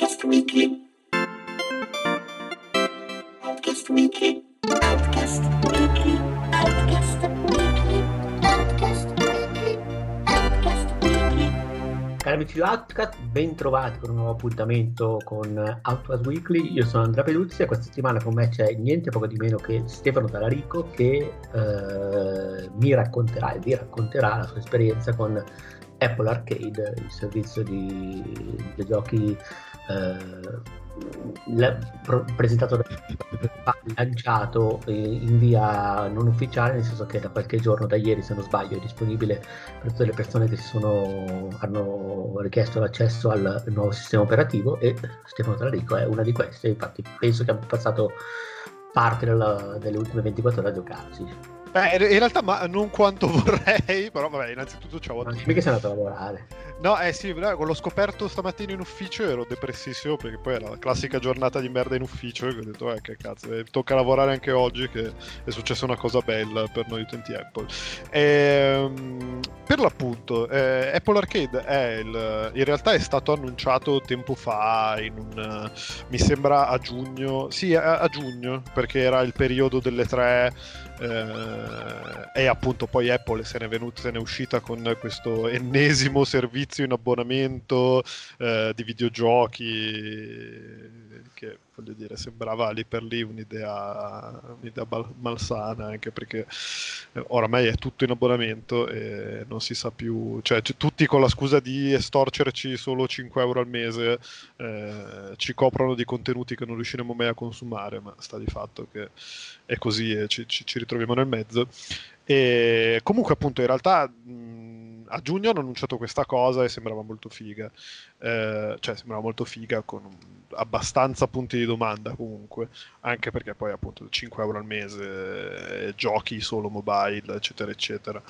Outcast Weekly. Outcast Weekly. Outcast Weekly. Outcast Weekly. Outcast Weekly. Outcast Weekly. Cari amici di Outcast, ben trovati con un nuovo appuntamento con Outcast Weekly. Io sono Andrea Peduzzi e questa settimana con me c'è niente poco di meno che Stefano Talarico che eh, mi racconterà e vi racconterà la sua esperienza con Apple Arcade, il servizio di, di giochi eh, presentato da lanciato eh, in via non ufficiale, nel senso che da qualche giorno, da ieri se non sbaglio, è disponibile per tutte le persone che si sono, hanno richiesto l'accesso al nuovo sistema operativo e Stefano Talarico è una di queste, infatti penso che abbia passato parte della- delle ultime 24 ore a giocarci. Beh, in realtà ma non quanto vorrei, però vabbè, innanzitutto ciao a tutti. che sei andato a lavorare. No, eh sì, l'ho scoperto stamattina in ufficio ero depressissimo perché poi era la classica giornata di merda in ufficio e ho detto, eh che cazzo, eh, tocca lavorare anche oggi che è successa una cosa bella per noi utenti Apple. Ehm, per l'appunto, eh, Apple Arcade è il, in realtà è stato annunciato tempo fa, in un, mi sembra a giugno, sì a, a giugno perché era il periodo delle tre eh, e appunto poi Apple se ne è venuta, se ne è uscita con questo ennesimo servizio in abbonamento eh, di videogiochi che voglio dire sembrava lì per lì un'idea, un'idea malsana anche perché eh, oramai è tutto in abbonamento e non si sa più cioè tutti con la scusa di estorcerci solo 5 euro al mese eh, ci coprono di contenuti che non riusciremo mai a consumare ma sta di fatto che è così e ci- ci ritroviamo nel mezzo. E comunque, appunto, in realtà mh, a giugno hanno annunciato questa cosa e sembrava molto figa. Eh, cioè, sembrava molto figa con abbastanza punti di domanda comunque, anche perché poi, appunto, 5 euro al mese, eh, giochi solo mobile, eccetera, eccetera.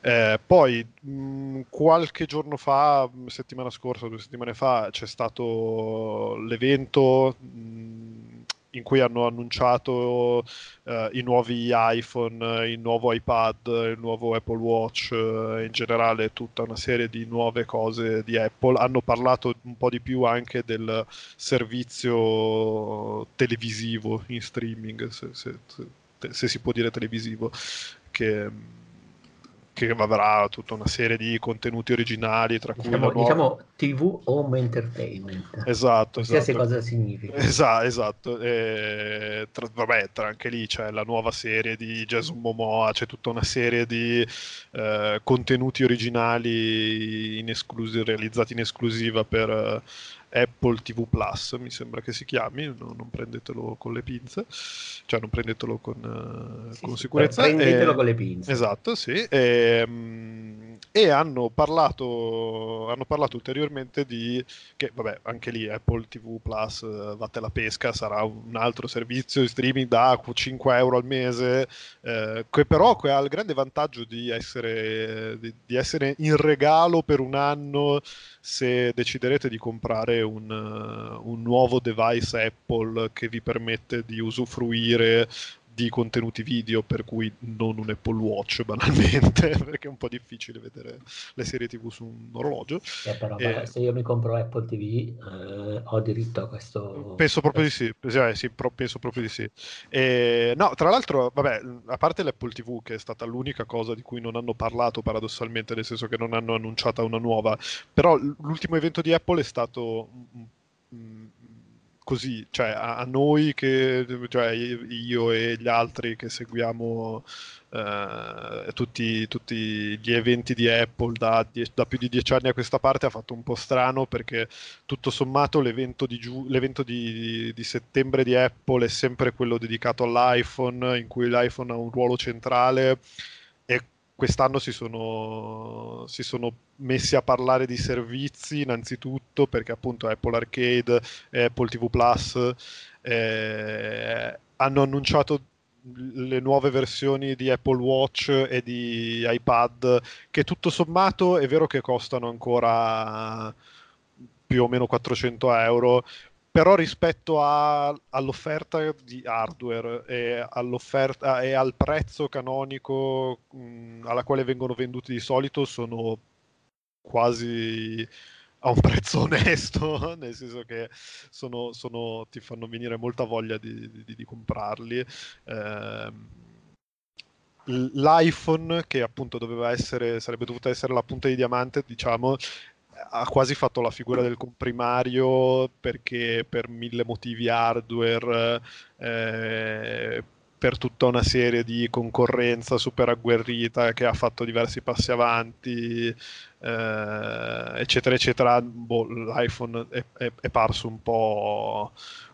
Eh, poi, mh, qualche giorno fa, settimana scorsa, due settimane fa, c'è stato l'evento. mh, in cui hanno annunciato eh, i nuovi iPhone, eh, il nuovo iPad, il nuovo Apple Watch, eh, in generale tutta una serie di nuove cose di Apple. Hanno parlato un po' di più anche del servizio televisivo in streaming, se, se- se- se si può dire televisivo, che, che avrà tutta una serie di contenuti originali, tra cui Diciamo, la nuova- diciamo TV Home Entertainment. Esatto, Qualsiasi esatto. cosa significa. Esatto, esatto. E, tra- vabbè, tra anche lì c'è la nuova serie di Jason Momoa, c'è tutta una serie di eh, contenuti originali in esclusi- realizzati in esclusiva per eh, Apple TV Plus, mi sembra che si chiami, no- non prendetelo con le pinze, cioè non prendetelo con, eh, Sì, con sicurezza. Prendetelo E- con le pinze. Esatto, sì. Ehm, E, hanno parlato, hanno parlato ulteriormente di che, vabbè, anche lì Apple TV Plus, eh, vatte la pesca, sarà un altro servizio di streaming da 5 euro al mese, eh, che però che ha il grande vantaggio di essere, di, di essere in regalo per un anno se deciderete di comprare un, eh, un nuovo device Apple che vi permette di usufruire di contenuti video, per cui non un Apple Watch banalmente, perché è un po' difficile vedere le serie TV su un orologio. Eh, però, Eh, se io mi compro Apple TV eh, ho diritto a questo. Penso proprio di sì, eh, sì, pro- penso proprio di sì. E, no, tra l'altro, vabbè, a parte l'Apple TV, che è stata l'unica cosa di cui non hanno parlato paradossalmente, nel senso che non hanno annunciata una nuova, però l'ultimo evento di Apple è stato mm, mm, così, cioè a, a noi che, cioè io e gli altri che seguiamo eh, tutti, tutti gli eventi di Apple da, die- da più di dieci anni a questa parte ha fatto un po' strano perché tutto sommato l'evento di, giu- l'evento di, di settembre di Apple è sempre quello dedicato all'iPhone, in cui l'iPhone ha un ruolo centrale quest'anno si sono, si sono messi a parlare di servizi innanzitutto perché appunto Apple Arcade Apple TV Plus eh, hanno annunciato le nuove versioni di Apple Watch e di iPad che tutto sommato è vero che costano ancora più o meno 400 euro però rispetto a- all'offerta di hardware e, e al prezzo canonico mh, alla quale vengono venduti di solito sono quasi a un prezzo onesto, nel senso che sono, sono, ti fanno venire molta voglia di, di, di comprarli. Eh, l'iPhone, che appunto doveva essere, sarebbe dovuta essere la punta di diamante, diciamo, ha quasi fatto la figura del comprimario perché per mille motivi hardware, eh, per tutta una serie di concorrenza super agguerrita che ha fatto diversi passi avanti, eh, eccetera, eccetera, boh, l'iPhone è, è, è, parso un po'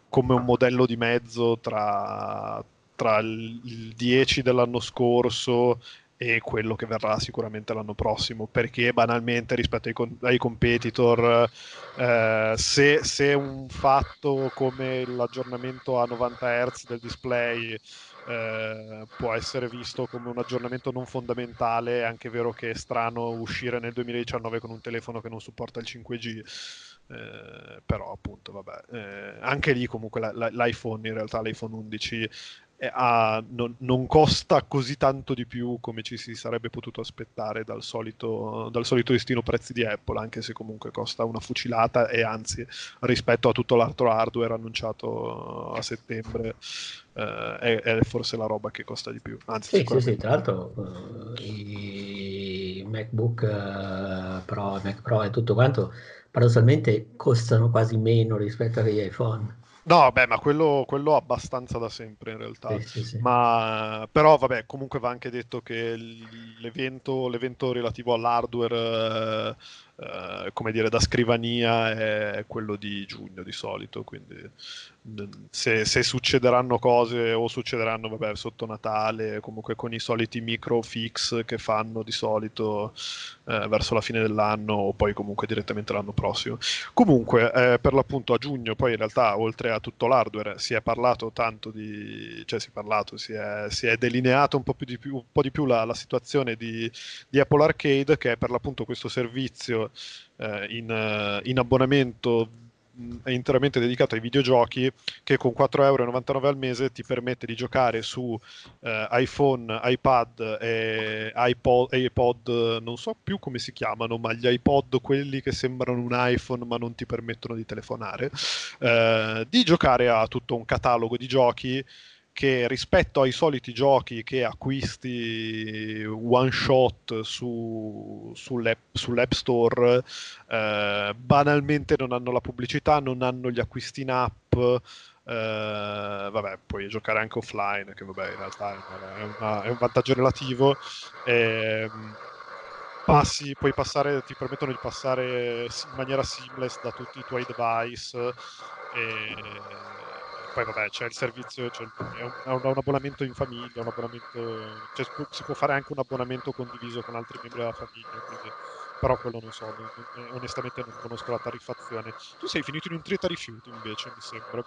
come un modello di mezzo tra, tra il 10 dell'anno scorso e quello che verrà sicuramente l'anno prossimo perché banalmente rispetto ai, ai competitor eh, se, se, un fatto come l'aggiornamento a 90 Hz del display eh, può essere visto come un aggiornamento non fondamentale è anche vero che è strano uscire nel 2019 con un telefono che non supporta il 5G eh, però appunto vabbè eh, anche lì comunque la, la, l'iPhone in realtà l'iPhone 11 ha, non, non, costa così tanto di più come ci si sarebbe potuto aspettare dal solito, dal solito destino prezzi di Apple, anche se comunque costa una fucilata e anzi rispetto a tutto l'altro hardware annunciato a settembre eh, è, è, forse la roba che costa di più. Anzi, sì, sì, sì, tra l'altro uh, i MacBook uh, Pro, Mac Pro e tutto quanto paradossalmente costano quasi meno rispetto agli iPhone. No, beh, ma quello, quello abbastanza da sempre in realtà. Sì, sì, sì. Ma, però, vabbè, comunque va anche detto che l'evento, l'evento relativo all'hardware eh, come dire, da scrivania è quello di giugno di solito, quindi se, se, succederanno cose o succederanno vabbè, sotto Natale, comunque con i soliti micro fix che fanno di solito eh, verso la fine dell'anno o poi comunque direttamente l'anno prossimo. Comunque, eh, per l'appunto a giugno, poi in realtà oltre a tutto l'hardware si è parlato tanto di, cioè si è parlato, si è, si è delineato un po' più di più, po di più la, la, situazione di, di Apple Arcade che è per l'appunto questo servizio eh, in, eh, in, abbonamento è interamente dedicato ai videogiochi che con 4,99 euro al mese ti permette di giocare su eh, iPhone, iPad e iPod, iPod, non so più come si chiamano, ma gli iPod, quelli che sembrano un iPhone ma non ti permettono di telefonare, eh, di giocare a tutto un catalogo di giochi che rispetto ai soliti giochi che acquisti one shot su, sull'app, sull'app, Store, eh, banalmente non hanno la pubblicità, non hanno gli acquisti in app. Eh, vabbè, puoi giocare anche offline, che vabbè, in realtà è, una, è un vantaggio relativo. Eh, passi, puoi passare, ti permettono di passare in maniera seamless da tutti i tuoi device. E, poi vabbè c'è il servizio, c'è è, un, è, un, abbonamento in famiglia, un abbonamento, cioè, si può fare anche un abbonamento condiviso con altri membri della famiglia, quindi, però quello non so, non, onestamente non conosco la tariffazione. Tu sei finito in un treta rifiuti invece, mi sembra.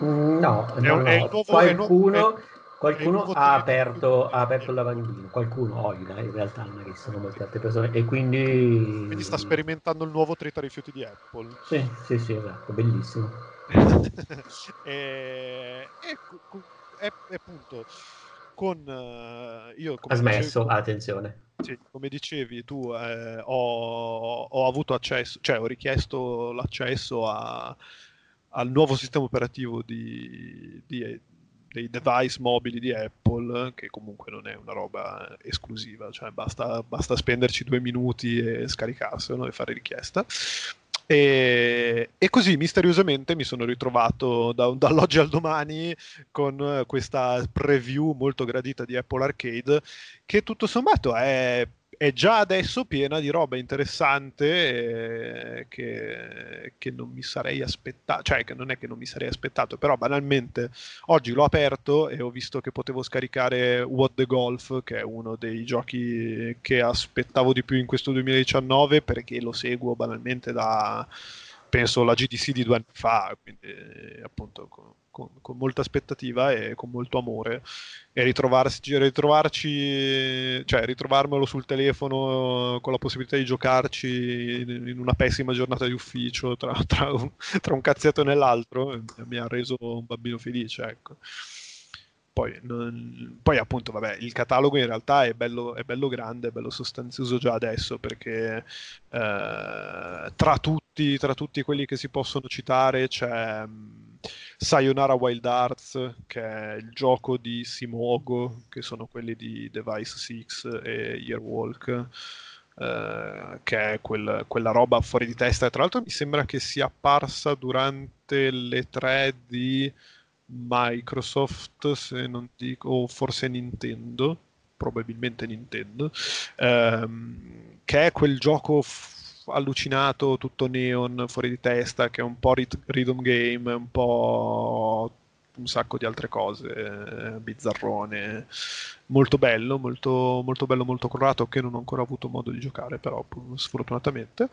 No, no, no. Nuovo, qualcuno, qualcuno ha, aperto, ha aperto il lavandino, qualcuno Oida in realtà non è che sono molte altre persone e quindi... Quindi sta sperimentando il nuovo treta rifiuti di Apple. Sì, sì, sì, esatto, bellissimo. e, e, e, e, appunto con uh, io ha smesso dicevi, attenzione. sì, come dicevi tu eh, ho, ho, avuto accesso cioè ho richiesto l'accesso a, al nuovo sistema operativo di, di, dei device mobili di Apple che comunque non è una roba esclusiva cioè basta, basta spenderci due minuti e scaricarselo e fare richiesta e, e, così misteriosamente mi sono ritrovato da, dall'oggi al domani con questa preview molto gradita di Apple Arcade che tutto sommato è è già adesso piena di roba interessante eh, che, che, non mi sarei aspettato, cioè che non è che non mi sarei aspettato, però banalmente oggi l'ho aperto e ho visto che potevo scaricare What the Golf, che è uno dei giochi che aspettavo di più in questo 2019 perché lo seguo banalmente da penso la GDC di due anni fa, quindi appunto con, con, con, molta aspettativa e con molto amore e ritrovarci, ritrovarci, cioè ritrovarmelo sul telefono con la possibilità di giocarci in una pessima giornata di ufficio tra, tra, un, tra un cazziato e l'altro mi ha reso un bambino felice, ecco. Poi, non, poi, appunto, vabbè, il catalogo in realtà è bello, è bello grande, è bello sostanzioso già adesso perché eh, tra tutti tutti, tra tutti quelli che si possono citare c'è um, Sayonara Wild Arts, che è il gioco di Simogo, che sono quelli di Device 6 e Yearwalk. Uh, che è quel, quella roba fuori di testa tra l'altro mi sembra che sia apparsa durante le tre di Microsoft se non dico o forse Nintendo probabilmente Nintendo ehm, che è quel gioco f- allucinato tutto neon fuori di testa che è un po' rit- rhythm game un po' un sacco di altre cose, eh, bizzarrone, molto bello, molto, molto bello, molto colorato, che non ho ancora avuto modo di giocare, però sfortunatamente.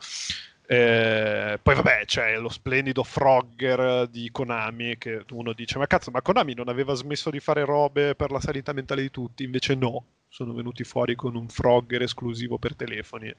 Eh, poi vabbè c'è lo splendido Frogger di Konami che uno dice ma cazzo ma Konami non aveva smesso di fare robe per la sanità mentale di tutti? Invece no sono venuti fuori con un Frogger esclusivo per telefoni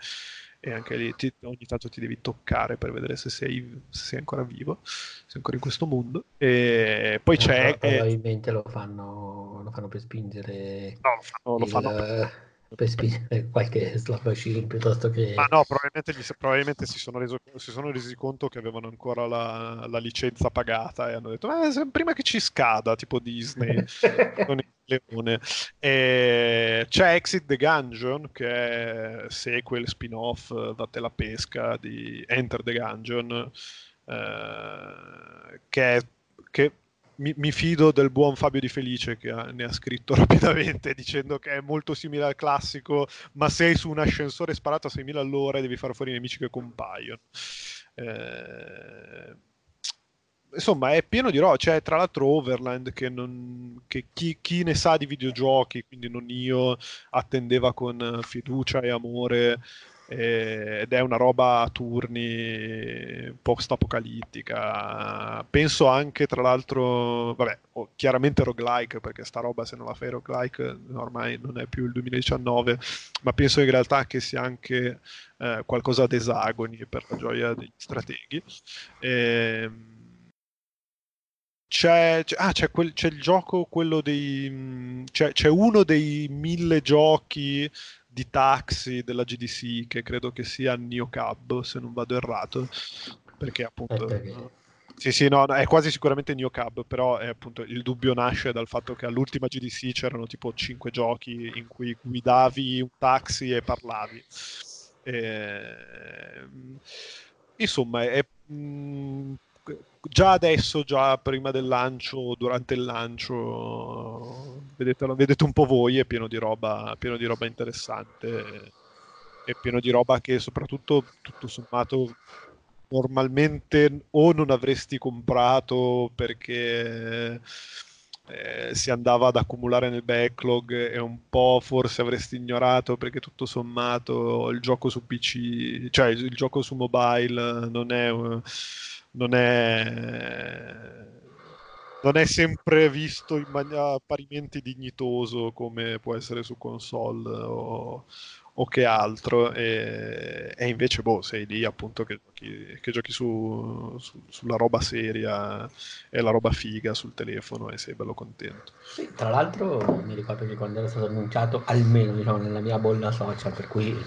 e anche lì ti, ogni tanto ti devi toccare per vedere se sei, se sei, ancora vivo, sei ancora in questo mondo. E poi eh, c'è... Probabilmente eh, lo, fanno, lo fanno per spingere... No, lo fanno, lo fanno per per spingere qualche slot machine piuttosto che... Ma no, probabilmente, gli, probabilmente si, sono reso, si, sono resi conto che avevano ancora la, la licenza pagata e hanno detto eh, prima che ci scada, tipo Disney, con il leone. E c'è Exit the Gungeon, che è sequel, spin-off, Date la pesca di Enter the Gungeon, eh, che, che mi, mi, fido del buon Fabio Di Felice che ha, ne ha scritto rapidamente dicendo che è molto simile al classico, ma sei su un ascensore sparato a 6.000 all'ora e devi fare fuori i nemici che compaiono. Eh, insomma, è pieno di roba. C'è tra l'altro Overland che, non, che chi, chi, ne sa di videogiochi, quindi non io, attendeva con fiducia e amore eh, ed è una roba a turni post-apocalittica. Penso anche, tra l'altro, vabbè, oh, chiaramente roguelike, perché sta roba se non la fai roguelike ormai non è più il 2019, ma penso in realtà che sia anche eh, qualcosa ad esagoni per la gioia degli strateghi. Eh, c'è, c'è, ah, c'è, quel, c'è, il gioco, quello dei. C'è, c'è, uno dei mille giochi di taxi della GDC che credo che sia Neo Cab se non vado errato perché appunto eh, sì sì no, è quasi sicuramente Neo Cab però è appunto il dubbio nasce dal fatto che all'ultima GDC c'erano tipo 5 giochi in cui guidavi un taxi e parlavi. E... insomma è mh, mm, già adesso, già prima del lancio, durante il lancio, vedete, vedete un po' voi, è pieno di roba, pieno di roba interessante, è pieno di roba che soprattutto, tutto sommato, normalmente o non avresti comprato perché eh, si andava ad accumulare nel backlog e un po' forse avresti ignorato perché tutto sommato il gioco su PC, cioè il gioco su mobile non è... Non è, non è sempre visto in maniera parimenti dignitoso come può essere su console o, o che altro. E, e, invece boh sei lì appunto che giochi, che giochi su, su, sulla roba seria e la roba figa sul telefono e sei bello contento. Sì, tra l'altro mi ricordo che quando era stato annunciato almeno diciamo nella mia bolla social per cui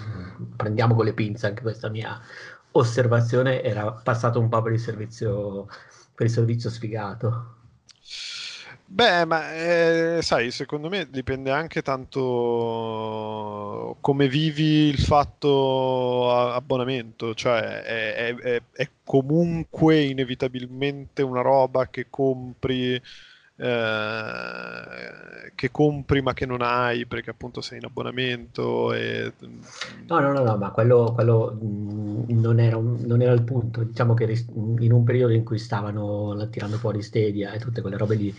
prendiamo con le pinze anche questa mia osservazione era passato un po' per il servizio, per il servizio sfigato. Beh, ma eh, sai, secondo me dipende anche tanto come vivi il fatto abbonamento, cioè è, è, è comunque inevitabilmente una roba che compri eh, che compri ma che non hai perché appunto sei in abbonamento e... no no no, no ma quello, quello mm, non, era un, non, era il punto. Diciamo che in un periodo in cui stavano tirando fuori Stadia e tutte quelle robe lì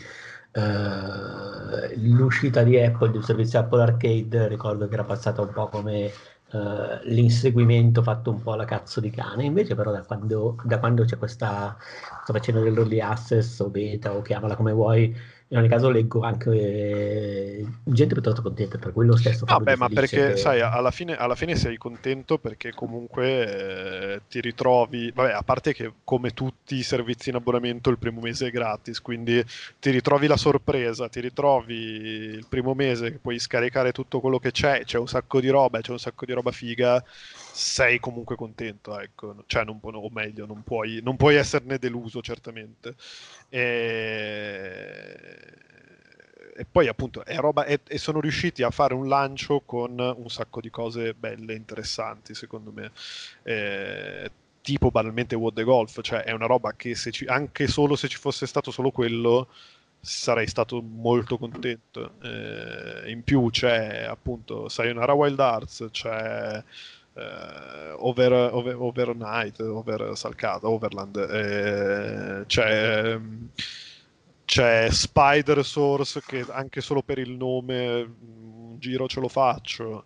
eh, l'uscita di Apple del servizio Apple Arcade ricordo che era passata un po' come Uh, l'inseguimento fatto un po' alla cazzo di cane. Invece, però, da quando, da quando c'è questa sto facendo dell'early access o beta o chiamala come vuoi, in ogni caso leggo anche eh, gente piuttosto contenta per quello stesso. Vabbè, ma perché che... sai, alla fine, alla fine, sei contento perché comunque eh, ti ritrovi, vabbè, a parte che come tutti i servizi in abbonamento il primo mese è gratis, quindi ti ritrovi la sorpresa, ti ritrovi il primo mese che puoi scaricare tutto quello che c'è, c'è un sacco di roba, c'è un sacco di roba figa sei comunque contento, ecco. Cioè, non o meglio, non puoi, non puoi esserne deluso, certamente. E, e poi, appunto, è roba, e, e sono riusciti a fare un lancio con un sacco di cose belle, interessanti, secondo me. E, tipo banalmente What the Golf, cioè è una roba che se ci, anche solo se ci fosse stato solo quello sarei stato molto contento. Eh, in più c'è appunto Sayonara Wild Arts, c'è eh, over, over, Overnight, Over Salcata, Overland, eh, c'è, c'è Spider Source che anche solo per il nome un giro ce lo faccio.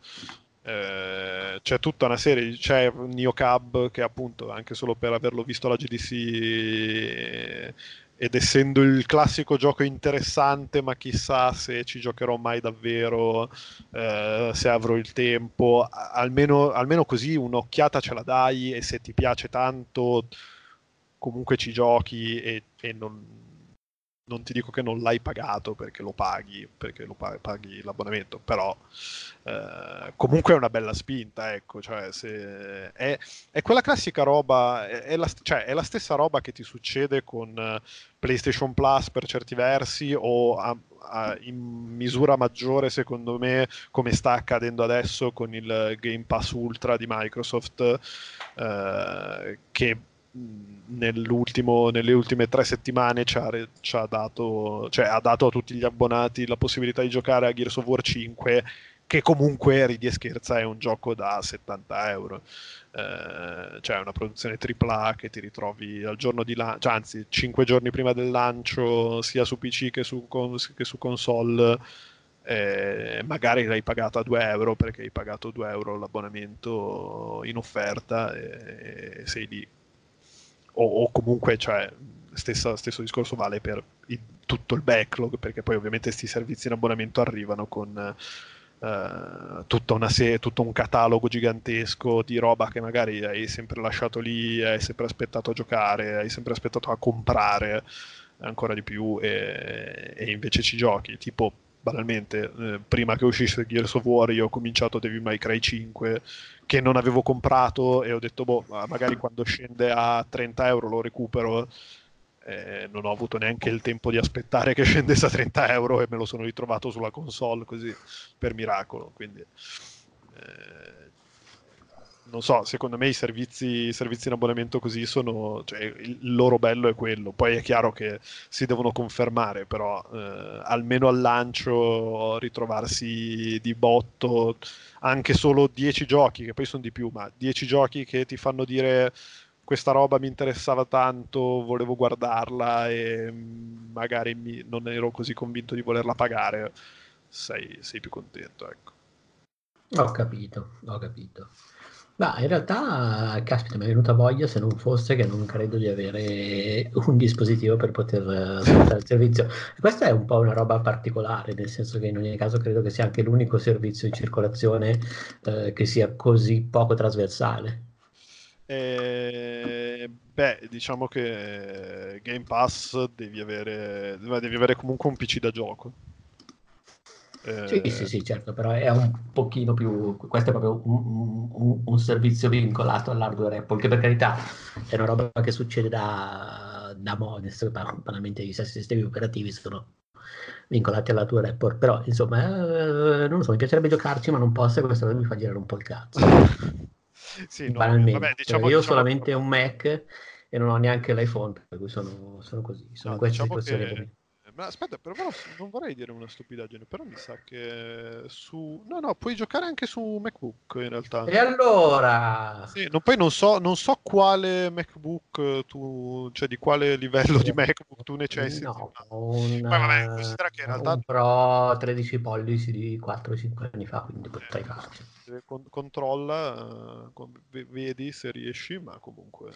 Eh, c'è tutta una serie, c'è Neo Cab che appunto anche solo per averlo visto alla GDC ed essendo il classico gioco interessante, ma chissà se ci giocherò mai davvero, eh, se avrò il tempo, almeno, almeno, così un'occhiata ce la dai e se ti piace tanto comunque ci giochi e, e non, non ti dico che non l'hai pagato perché lo paghi, perché lo paghi l'abbonamento, però eh, comunque è una bella spinta, ecco, cioè è, è, quella classica roba, è, è, la, cioè, è, la, stessa roba che ti succede con uh, PlayStation Plus per certi versi o a, a, in misura maggiore secondo me come sta accadendo adesso con il Game Pass Ultra di Microsoft uh, che nelle ultime tre settimane ci ha, ci ha, dato, cioè, ha dato a tutti gli abbonati la possibilità di giocare a Gears of War 5 che comunque ridi e scherza è un gioco da 70 euro. Eh, cioè una produzione AAA che ti ritrovi al giorno di lancio cioè, anzi 5 giorni prima del lancio sia su PC che su, che su console eh, magari l'hai pagata a 2 euro perché hai pagato 2 euro l'abbonamento in offerta e, e sei lì o, o comunque cioè, stessa, stesso discorso vale per il, tutto il backlog, perché poi ovviamente questi servizi in abbonamento arrivano con uh, tutta una se- tutto un catalogo gigantesco di roba che magari hai sempre lasciato lì, hai sempre aspettato a giocare, hai sempre aspettato a comprare ancora di più e, e invece ci giochi, tipo banalmente, eh, prima che uscisse Gears of War io ho cominciato Devil May Cry 5 che non avevo comprato e ho detto boh, magari quando scende a 30 euro lo recupero. Eh, non ho avuto neanche il tempo di aspettare che scendesse a 30 euro e me lo sono ritrovato sulla console così per miracolo quindi eh, non so, secondo me i servizi, i servizi, in abbonamento così sono, cioè, il loro bello è quello, poi è chiaro che si devono confermare, però eh, almeno al lancio ritrovarsi di botto anche solo 10 giochi, che poi sono di più, ma 10 giochi che ti fanno dire questa roba mi interessava tanto, volevo guardarla e magari mi, non ero così convinto di volerla pagare, sei, sei più contento, ecco. Ho capito, ho capito. Ma in realtà, caspita, mi è venuta voglia se non fosse che non credo di avere un dispositivo per poter eh, sfruttare il servizio. Questa è un po' una roba particolare, nel senso che in ogni caso credo che sia anche l'unico servizio in circolazione eh, che sia così poco trasversale. Eh, beh, diciamo che Game Pass devi avere, devi avere comunque un PC da gioco. Eh... Sì, sì, sì, certo, però è un pochino più... Questo è proprio un, un, un servizio vincolato all'hardware Apple, che per carità è una roba che succede da, da mo', banalmente i sistemi operativi sono vincolati all'hardware Apple, però insomma, eh, non lo so, mi piacerebbe giocarci, ma non posso e questa cosa mi fa girare un po' il cazzo. sì, no, vabbè, diciamo, io ho diciamo... solamente un Mac e non ho neanche l'iPhone, per cui sono, sono così, sono no, queste diciamo situazioni. Che ma aspetta, però non vorrei dire una stupidaggine, però mi sa che su... No, no, puoi giocare anche su MacBook in realtà. E allora? Sì, no, poi non so, non so quale MacBook tu, cioè di quale livello di MacBook tu necessiti. No, un, poi vabbè, considera che in realtà... Un Pro 13 pollici di 4-5 anni fa, quindi potrei farci controlla, uh, vedi se riesci, ma comunque...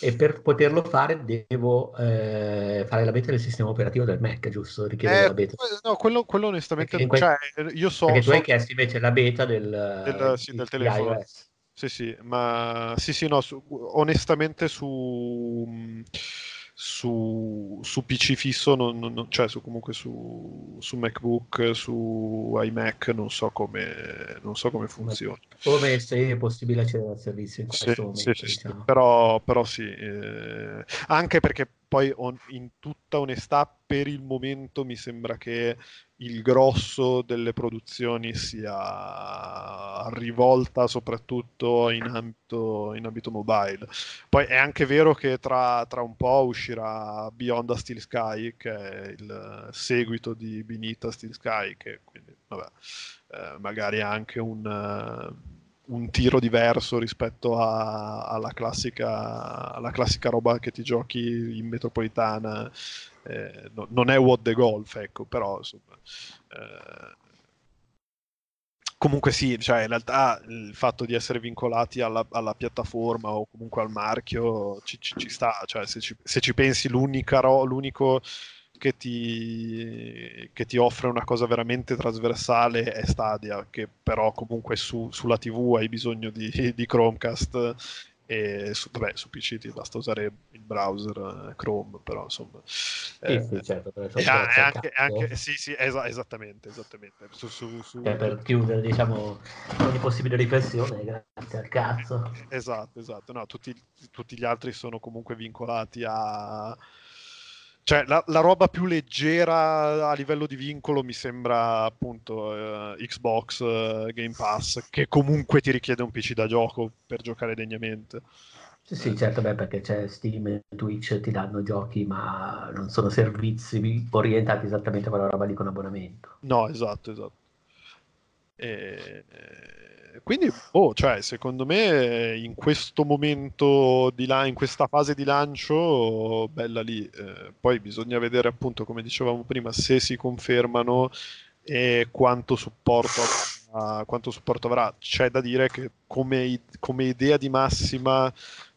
E per poterlo fare devo eh, fare la beta del sistema operativo del Mac, giusto? Richiede eh, la beta. No, quello, quello onestamente... Que- cioè, io so... Perché tu so... hai chiesto invece la beta del, del, sì, del telefono. iOS. Sì, sì, ma sì, sì, no, su, onestamente su su, su PC fisso, non, non- cioè su, comunque su, su MacBook, su iMac, non so come, non so come funziona. Come se è possibile accedere al servizio in Sì, questo momento, sì, sì, sì. diciamo. Però, però sì, eh, anche perché poi on- in tutta onestà per il momento mi sembra che il grosso delle produzioni sia rivolta soprattutto in ambito, in ambito mobile. Poi è anche vero che tra, tra un po' uscirà Beyond the Steel Sky, che è il seguito di the Steel Sky, che quindi, vabbè, eh, magari anche un, eh, un tiro diverso rispetto a- alla, classica, alla classica roba che ti giochi in metropolitana. Eh, no- non è What the Golf, ecco, però insomma. eh, Comunque sì, cioè in realtà il fatto di essere vincolati alla, alla piattaforma o comunque al marchio ci, ci- ci sta, cioè se ci, se ci pensi l'unico che ti, che ti offre una cosa veramente trasversale è Stadia, che però comunque su- sulla TV hai bisogno di, di Chromecast e su, vabbè, su PC ti basta usare il browser eh, Chrome, però insomma... Sì, eh, sì, certo, e anche, anche- sì, sì, esa- esattamente, esattamente. Su, su- su- Cioè, per chiudere, diciamo, ogni possibile riflessione, grazie al cazzo. Esatto, esatto. No, tutti, tutti gli altri sono comunque vincolati a... Cioè, la, la roba più leggera a livello di vincolo mi sembra appunto eh, Xbox eh, Game Pass, che comunque ti richiede un PC da gioco per giocare degnamente. Sì, sì, certo, beh, perché c'è Steam e Twitch ti danno giochi, ma non sono servizi orientati esattamente a quella roba lì con abbonamento. No, esatto, esatto. E, eh, quindi, boh, cioè, secondo me in questo momento di là, in questa fase di lancio, bella lì. Eh, poi bisogna vedere appunto, come dicevamo prima, se si confermano e quanto supporto avrà. Quanto supporto avrà. C'è da dire che come, come idea di massima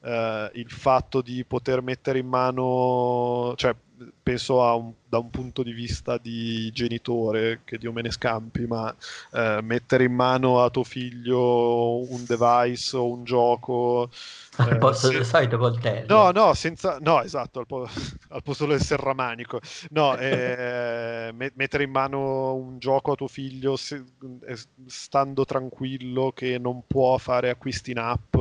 eh, il fatto di poter mettere in mano, cioè penso a un- da un punto di vista di genitore, che Dio me ne scampi, ma eh, mettere in mano a tuo figlio un device o un gioco... Al eh, posto se- del solito coltello. No, no, senza... no, esatto, al, po- al posto del serramanico. No, eh, me- mettere in mano un gioco a tuo figlio se- eh, stando tranquillo che non può fare acquisti in app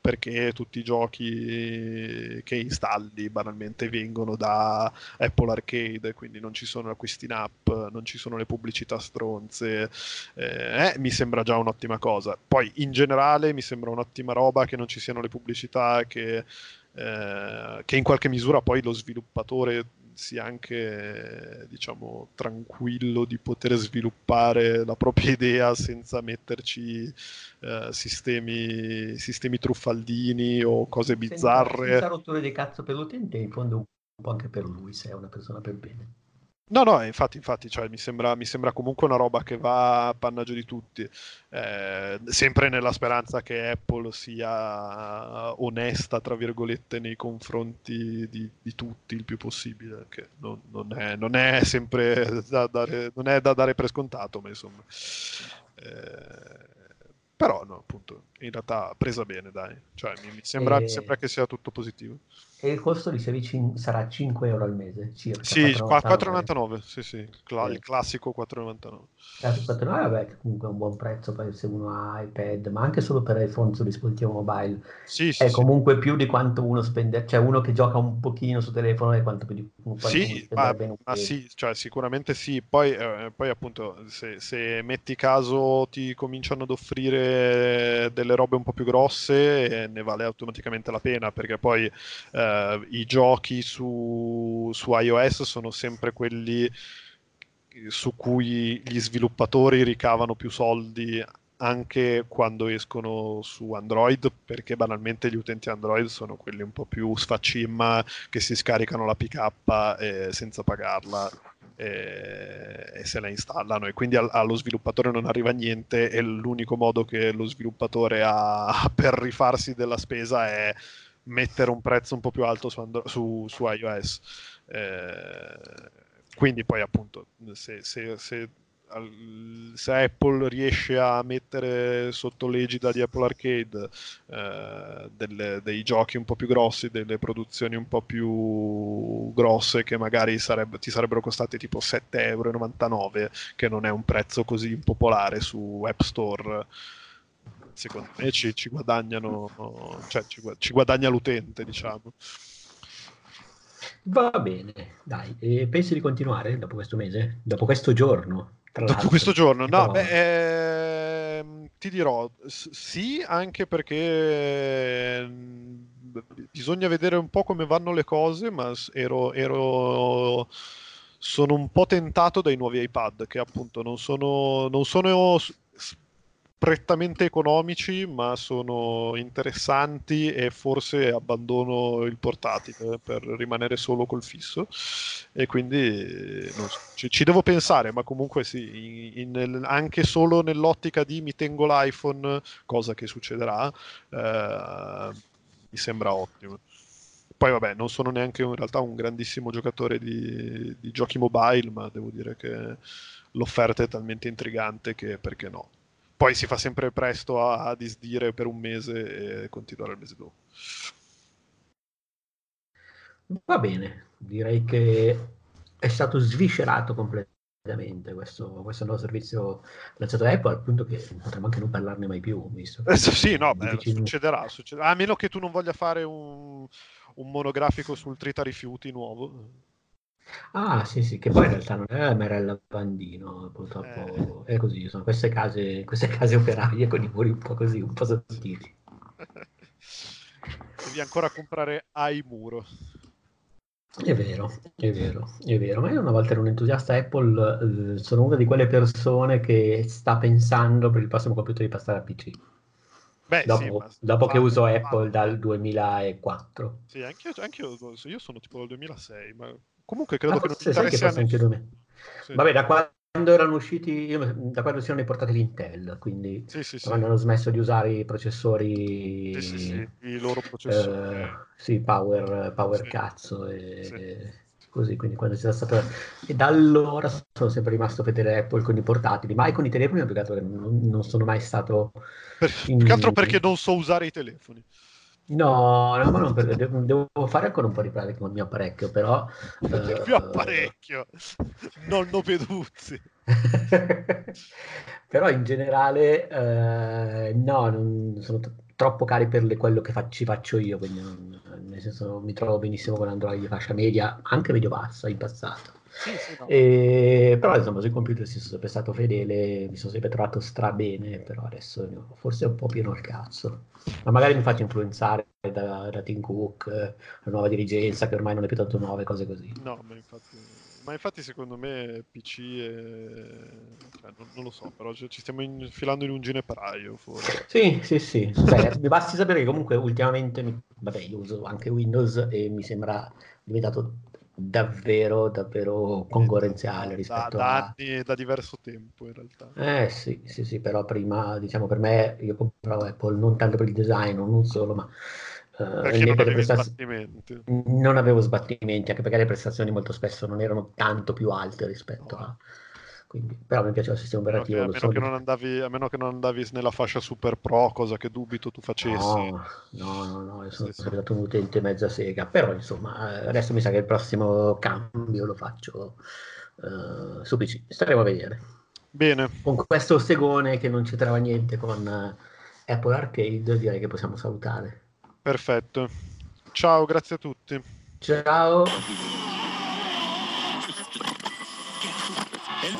perché tutti i giochi che installi banalmente vengono da Apple Arcade, quindi non ci sono acquisti in app, non ci sono le pubblicità stronze. Eh, eh, mi sembra già un'ottima cosa. Poi in generale mi sembra un'ottima roba che non ci siano le pubblicità, che, eh, che in qualche misura poi lo sviluppatore sia anche, diciamo, tranquillo di poter sviluppare la propria idea senza metterci eh, sistemi, sistemi truffaldini o cose bizzarre. senza rotture di cazzo per l'utente, in fondo po' anche per lui, se è una persona per bene. No, no, infatti, infatti, cioè, mi sembra, mi sembra comunque una roba che va a pannaggio di tutti, Eh, sempre nella speranza che Apple sia onesta, tra virgolette, nei confronti di, di tutti il più possibile, che non, non è, non è sempre da dare, non è da dare per scontato, ma insomma. Eh, però, no, appunto, in realtà presa bene, dai, cioè, mi, mi sembra, E- sembra che sia tutto positivo. E il costo, dicevi, cin- sarà 5 euro al mese, circa. Sì, 4,99. 4,99, sì, sì, il, cla- Sì. il classico 4,99. Cazzo, 4,99, vabbè, che comunque è un buon prezzo poi se uno ha iPad, ma anche solo per iPhone su dispositivo mobile. Sì, sì, È comunque più di quanto uno spende, cioè uno che gioca un pochino su telefono è quanto più di quanto Sì, ma, ma sì, cioè, sicuramente sì. Poi, eh, poi appunto, se, se metti caso ti cominciano ad offrire delle robe un po' più grosse, eh, ne vale automaticamente la pena, perché poi eh, i giochi su, su iOS sono sempre quelli su cui gli sviluppatori ricavano più soldi anche quando escono su Android, perché banalmente gli utenti Android sono quelli un po' più sfaccimma che si scaricano l'APK eh, senza pagarla eh, e se la installano e quindi al- allo sviluppatore non arriva niente e l'unico modo che lo sviluppatore ha per rifarsi della spesa è mettere un prezzo un po' più alto su, Andro- su- su iOS. Eh, quindi poi appunto se, se- se se Apple riesce a mettere sotto l'egida di Apple Arcade eh, delle- dei giochi un po' più grossi, delle produzioni un po' più grosse che magari sarebbe- ti sarebbero costate tipo 7,99 euro, che non è un prezzo così impopolare su App Store, secondo me ci, ci guadagnano, cioè ci, ci guadagna l'utente, diciamo. Va bene, dai. E pensi di continuare dopo questo mese? Dopo questo giorno? Dopo questo giorno, no, beh, ehm, ti dirò sì, anche perché ehm, bisogna vedere un po' come vanno le cose, ma ero, ero- sono un po' tentato dai nuovi iPad, che appunto non sono, non sono prettamente economici, ma sono interessanti e forse abbandono il portatile per rimanere solo col fisso e quindi so, ci, ci devo pensare, ma comunque sì, in- in- anche solo nell'ottica di mi tengo l'iPhone, cosa che succederà, eh, mi sembra ottimo. Poi vabbè, non sono neanche in realtà un grandissimo giocatore di, di giochi mobile, ma devo dire che l'offerta è talmente intrigante che perché no. Poi si fa sempre presto a, a disdire per un mese e continuare il mese dopo. Va bene, direi che è stato sviscerato completamente questo, questo nuovo servizio lanciato da Apple, al punto che potremmo anche non parlarne mai più, visto Eh, sì, no, beh, succederà, succederà. A meno che tu non voglia fare un, un monografico sul trita rifiuti nuovo. Ah, sì, sì, che poi in realtà non è Merella Bandino, purtroppo è così, sono queste case, queste case operaie con i muri un po' così, un po' sottili. Devi ancora comprare ai muro. È vero, è vero, è vero, ma io una volta ero un entusiasta Apple, eh, sono una di quelle persone che sta pensando per il prossimo computer di passare a PC, Beh, dopo, sì, dopo che uso Apple dal 2004. Sì, anche io, anche io, io sono tipo dal 2006, ma comunque credo Ah, che non forse sai che interessi anche nessuno. 2000. Sì. Vabbè, da quando erano usciti, io- da quando si erano importati l'Intel, quindi Sì, sì, quando hanno smesso di usare i processori, i loro processori. eh, sì, power, power cazzo e Sì. così, quindi quando c'è stato... E da allora sono sempre rimasto fedele a Apple con i portatili, mai con i telefoni, più che altro che non, non sono mai stato... Per- in- Più che altro perché non so usare i telefoni. No, no, ma non perché devo, devo fare ancora un po' di pratica con il mio apparecchio, però... Il eh, mio apparecchio, nonno Peduzzi. Però in generale eh, no, non sono t- troppo cari per le- quello che fa- ci faccio io, quindi non- nel senso mi trovo benissimo con Android di fascia media, anche medio bassa in passato. Sì, sì, no. E, però insomma sui computer sì, sono sempre stato fedele, mi sono sempre trovato stra bene, però adesso forse un po' pieno il cazzo. Ma magari mi faccio influenzare da, da Tim Cook, la nuova dirigenza che ormai non è più tanto nuova, e cose così. No, ma infatti, ma infatti secondo me PC e... cioè, non, non lo so, però ci ci stiamo infilando in un ginepraio forse. Sì, sì, sì. Beh, mi basti sapere che comunque ultimamente, mi- vabbè, io uso anche Windows e mi sembra diventato davvero, davvero concorrenziale Da- rispetto da, a... anni, da diverso tempo in realtà. Eh sì, sì, sì, però prima, diciamo, per me, io compravo Apple non tanto per il design, non solo, ma eh, Perché non per prestaz- non avevo sbattimenti, anche perché le prestazioni molto spesso non erano tanto più alte rispetto a... Quindi, però mi piaceva il sistema A operativo. a lo meno non andavi, a meno che non andavi nella fascia super pro, cosa che dubito tu facessi. No, no, no, no, io sono Sì, stato un utente mezza sega, però insomma, adesso mi sa che il prossimo cambio lo faccio eh, su PC, staremo a vedere. Bene, Con questo segone che non c'entrava niente con eh, Apple Arcade, direi che possiamo salutare. perfetto. Ciao, grazie a tutti. Ciao!